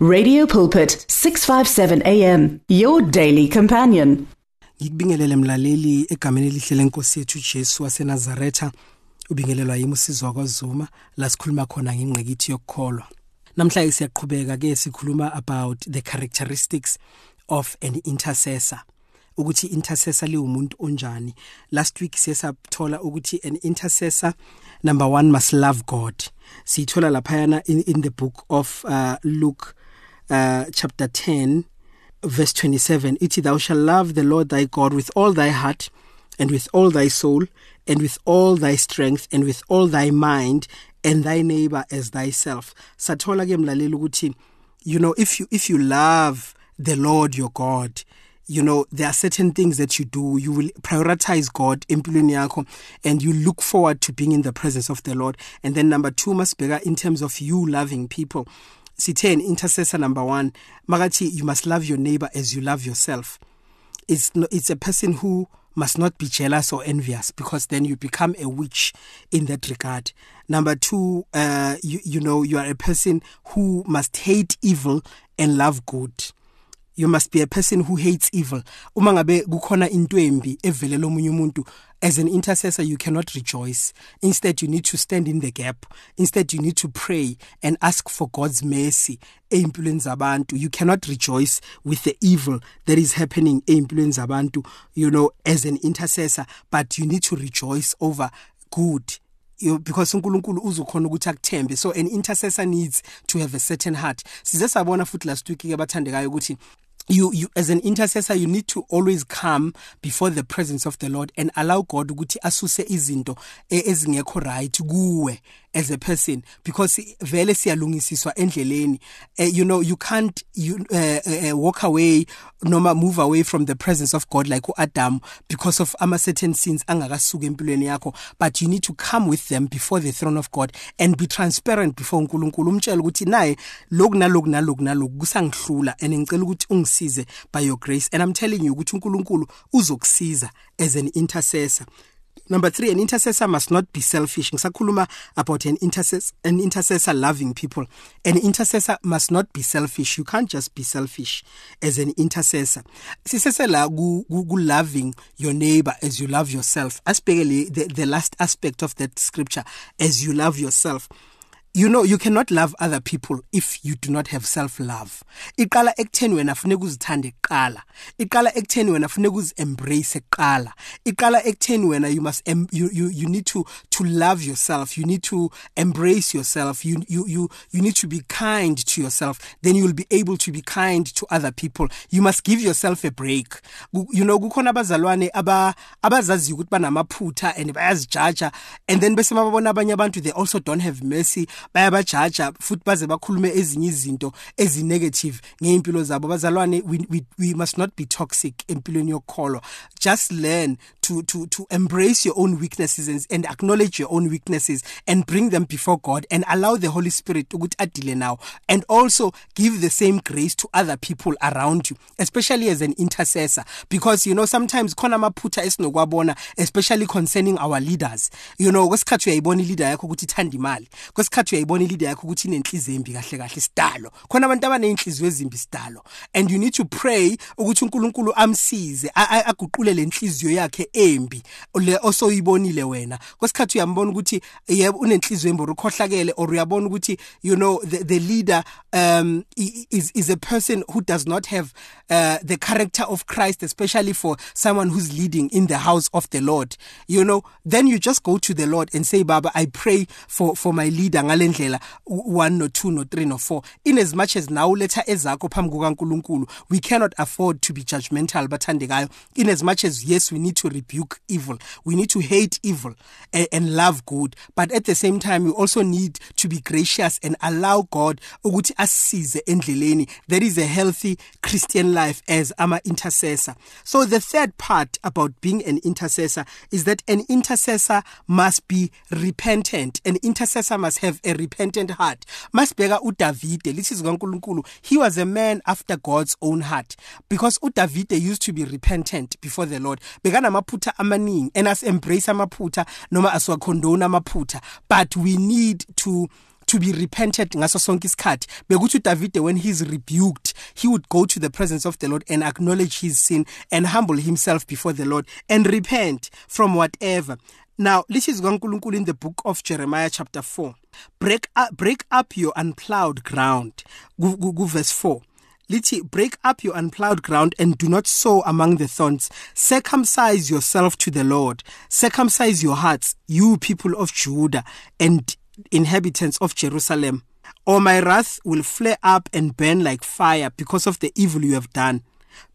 Radio Pulpit 657 AM your daily companion. Ngikubingelele mlaleli egameni elihle lenkosi yethu Jesu waseNazaretha. Ubingelelwa kwaZuma la sikhuluma khona ngengqikithi yokukholwa. Siyaqhubeka ke sikhuluma about the characteristics of an intercessor. Ukuthi intercessor liwumuntu onjani. Last week siyesathola ukuthi an intercessor number 1 must love God. Siyithola lapha in, in the book of uh, Luke uh, chapter 10 verse 27 It is, thou shalt love the Lord thy God with all thy heart and with all thy soul and with all thy strength and with all thy mind and thy neighbor as thyself. Sathola ke you know if you if you love the Lord your God you know there are certain things that you do. You will prioritize God and you look forward to being in the presence of the Lord. And then number 2 must be in terms of you loving people sithe intercessor number 1 makathi you must love your neighbor as you love yourself. It's it's a person who must not be jealous or envious because then you become a witch in that regard. Number 2 uh you, you know you are a person who must hate evil and love good you must be a person who hates evil. Uma ngabe kukhona into embi evelela omunye umuntu as an intercessor you cannot rejoice. Instead you need to stand in the gap. Instead you need to pray and ask for God's mercy eimpilweni zabantu. You cannot rejoice with the evil that is happening eimpilweni zabantu you know as an intercessor but you need to rejoice over good. You because uNkulunkulu uzokhona ukuthi akuthembe. So an intercessor needs to have a certain heart. Size sabona futhi last week ke bathandekayo ukuthi you you as an intercessor you need to always come before the presence of the Lord and allow God ukuthi asuse izinto e, ezingekho right kuwe. As a person because vele siyalungisiswa endleleni. Uh, you know you can't you uh, uh, walk away noma move away from the presence of God like uAdam because of ama certain sins angakasuka empilweni yakho. But you need to come with them before the throne of God and be transparent before uNkulunkulu. Umtshela ukuthi naye loku naloku naloku naloku kusangihlula and ngicela ukuthi ungisize by your grace. And i'm telling you ukuthi uNkulunkulu uzokusiza as an intercessor Number 3 an intercessor must not be selfish. Ngisakhuluma about an intercessor an intercessor loving people. An intercessor must not be selfish. You can't just be selfish as an intercessor. Sisesela ku, ku loving your neighbor as you love yourself. Especially the, the last aspect of that scripture as you love yourself. You know you cannot love other people if you do not have self love iqala ekutheni wena funeka uzithande iqala iqala ekutheni wena funeka uzi embrace iqala ekutheni wena you must em, you, you you need to to love yourself. You need to embrace yourself. You you you you need to be kind to yourself. Then you will be able to be kind to other people. You must give yourself a break. You know kukhona abazalwane aba abazazi ukuthi banamaphutha and bayazijaja. And then bese mababona abanye abantu they also don't have mercy bayabajaja futhi baze bakhulume ezinye izinto ezinegative ngeimpilo zabo. Bazalwane we, we, we must not be toxic empilweni yokukholwa just learn to to to embrace your own weaknesses and, and acknowledge your own weaknesses and bring them before God and allow the Holy Spirit ukuthi adile now and also give the same grace to other people around you especially as an intercessor. Because you know sometimes khona amaphutha esinokwabona especially concerning our leaders. You know kwesikhathi uyayibona leader yakho ukuthi ithanda imali kwesikhathi uyayibona leader yakho ukuthi inenhliziyo embi kahle kahle sidalo. Khona abantu abanenhliziyo ezimbi sidalo. And you need to pray ukuthi uNkulunkulu amsize aguqule lenhliziyo yakhe embi le osoyibonile wena. Kwesikhathi uyambona ukuthi yebo unenhliziyo embi ukhohlakele or uyabona ukuthi you know the, the leader um is is a person who does not have uh, the character of Christ especially for someone who's leading in the house of the Lord. You know then you just go to the Lord and say baba I pray for for my leader ngalendlela 1 no 2 no 3 no 4 in as much as now letha ezakho phambi kukaNkuluNkulu we cannot afford to be judgmental bathandekayo. In as much as yes we need to rebuke evil. We need to hate evil and, and love good but at the same time we also need to be gracious and allow God that is a healthy Christian life as ama intercessor. So the third part about being an intercessor is that an intercessor must be repentant. An intercessor must have a repentant heart. He was a man after God's own heart. Because uDavide used to be repentant before the Lord amaningi and as embrace amaphutha noma aswakhondona amaphutha but we need to to be repented ngaso sonke isikhathi bekuthi uDavid when he's rebuked he would go to the presence of the Lord and acknowledge his sin and humble himself before the Lord and repent from whatever Now, this is kaNkulunkulu in the book of Jeremiah chapter 4. Break up, break up your unplowed ground. Verse 4. Lithi break up your unplowed ground and do not sow among the thorns. Circumcise yourself to the lord. Circumcise your hearts you people of judah and inhabitants of jerusalem. Or my wrath will flare up and burn like fire because of the evil you have done.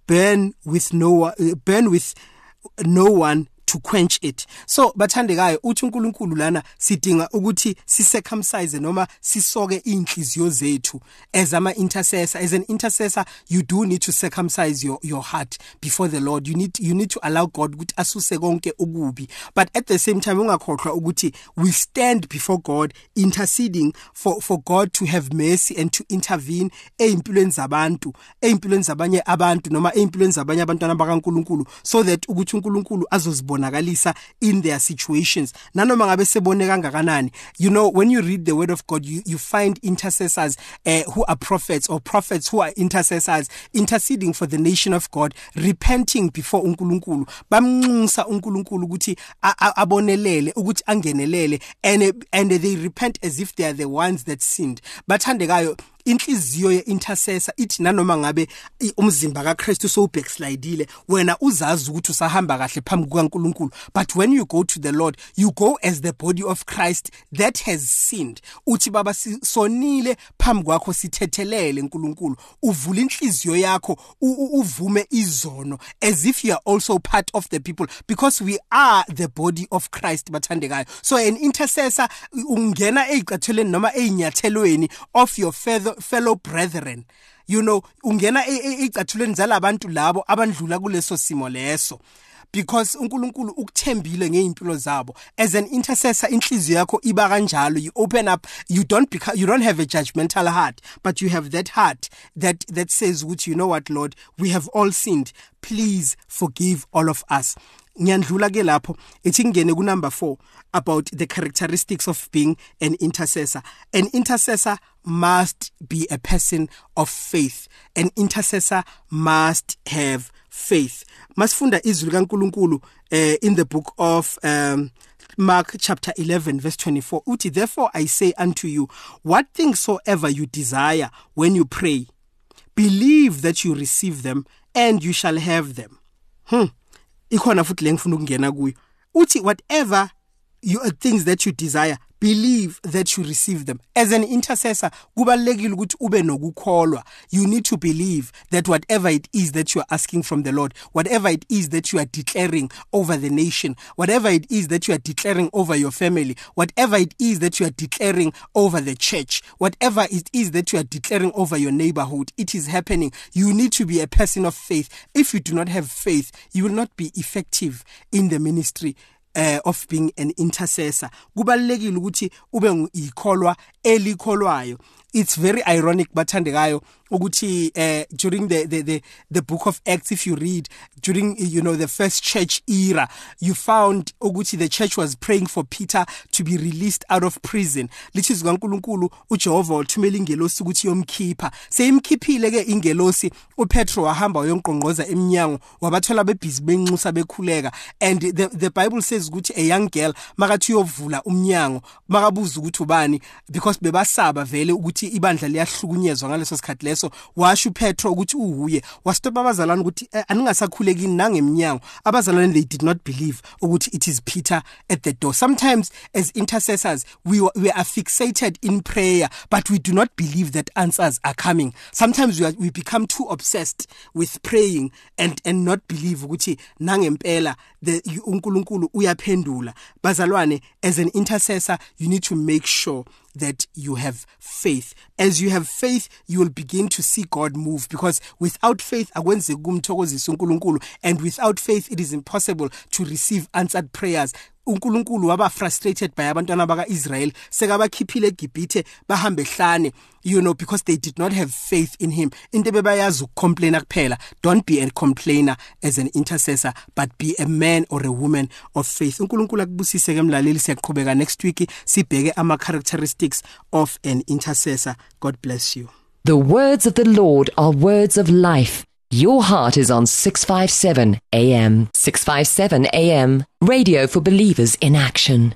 Burn with no uh, burn with no one to quench it. So bathandekayo uthi uNkulunkulu lana sidinga ukuthi sisecircumcise noma sisoke inhliziyo zethu as ama intercessor as an intercessor you do need to circumcise your your heart before the Lord. You need you need to allow God ukuthi asuse konke ukubi but at the same time ungakhohlwa ukuthi we stand before God interceding for for God to have mercy and to intervene eimpilweni zabantu eimpilweni zabanye abantu noma eimpilweni zabanye abantwana bakaNkulunkulu so that ukuthi uNkulunkulu azozibona in their situations. Nanoma ngabe sebone kangakanani you know when you read the word of god you you find intercessors uh, who are prophets or prophets who are intercessors interceding for the nation of god repenting before uNkulunkulu. Bamnxusa uNkulunkulu ukuthi abonelele ukuthi angenelele and and they repent as if they are the ones that sinned. Bathandekayo inhliziyo yeintercessor ithi nanoma ngabe umzimba kaKristu so backslidile wena uzazi ukuthi usahamba kahle phambi kukaNkuluNkulu. But when you go to the Lord you go as the body of Christ that has sinned. Uthi baba sonile phambi kwakho sithethelele uNkulunkulu uvula inhliziyo yakho uvume izono as if you are also part of the people because we are the body of Christ bathandekayo. So an intercessor ungena ezicathelweni noma ezinyathelweni of your fellow brethren you know ungena ecathulweni zalabantu labo abandlula kuleso simo leso. Because uNkulunkulu ukuthembile ngeimpilo zabo. As an intercessor inhliziyo yakho iba kanjalo. You open up you don't become you don't have a judgmental heart but you have that heart that that says which you know what Lord? We have all sinned. Please forgive all of us ngiyandlula ke lapho ethi ku number 4 about the characteristics of being an intercessor. An intercessor must be a person of faith. An intercessor must have faith. Masifunda izwi likaNkuluNkulu uh, in the book of um Mark chapter 11 verse 24 Uti, therefore I say unto you what things soever you desire when you pray believe that you receive them and you shall have them. Hmm ikhona futhi lengifuna ukungena kuyo. Uthi whatever you are things that you desire believe that you receive them. As an intercessor kubalekile ukuthi ube nokukholwa. You need to believe that whatever it is that you are asking from the Lord whatever it is that you are declaring over the nation whatever it is that you are declaring over your family whatever it is that you are declaring over the church whatever it is that you are declaring over your neighborhood it is happening. You need to be a person of faith. If you do not have faith you will not be effective in the ministry uh, of being an intercessor. Kubalekile ukuthi ube ikholwa elikholwayo. It's very ironic bathandekayo ukuthi uh, during the, the the the book of acts if you read during you know the first church era you found ukuthi the church was praying for Peter to be released out of prison. Lithi zikaNkuluNkulu uJehova wathumela ingelosi ukuthi yomkhipha. Seyimkhiphile ke ingelosi. uPetro wahamba uyonqonqoza eminyango wabathola bebhizi benxusa bekhuleka. And the the bible says ukuthi a young girl makathi uyovula umnyango makabuza ukuthi ubani because bebasaba vele ukuthi ibandla liyahlukunyezwa ngaleso sikhathi leso washo uPetro ukuthi uhuye wastopa abazalwane ukuthi eh, aningasakhulekini nangemnyango. Abazalwane they did not believe ukuthi it is Peter at the door. Sometimes as intercessors we we are fixated in prayer but we do not believe that answers are coming. Sometimes we are, we become too obsessed with praying and and not believe ukuthi nangempela the uNkulunkulu uyaphendula. Bazalwane as an intercessor you need to make sure that you have faith. As you have faith you will begin to see God move because without faith and without faith it is impossible to receive answered prayers uNkulunkulu waba frustrated by abantwana bakaIsrael sekabakhiphile eGibhithe bahambe ehlane you know because they did not have faith in him. Into bebayazi ukucomplaina kuphela. Don't be a complainer as an intercessor but be a man or a woman of faith. uNkulunkulu akubusise ke mlaleli siyaqhubeka next week sibheke ama characteristics of an intercessor. God bless you. The words of the Lord are words of life Your heart is on 657 AM. 657 AM. Radio for believers in action.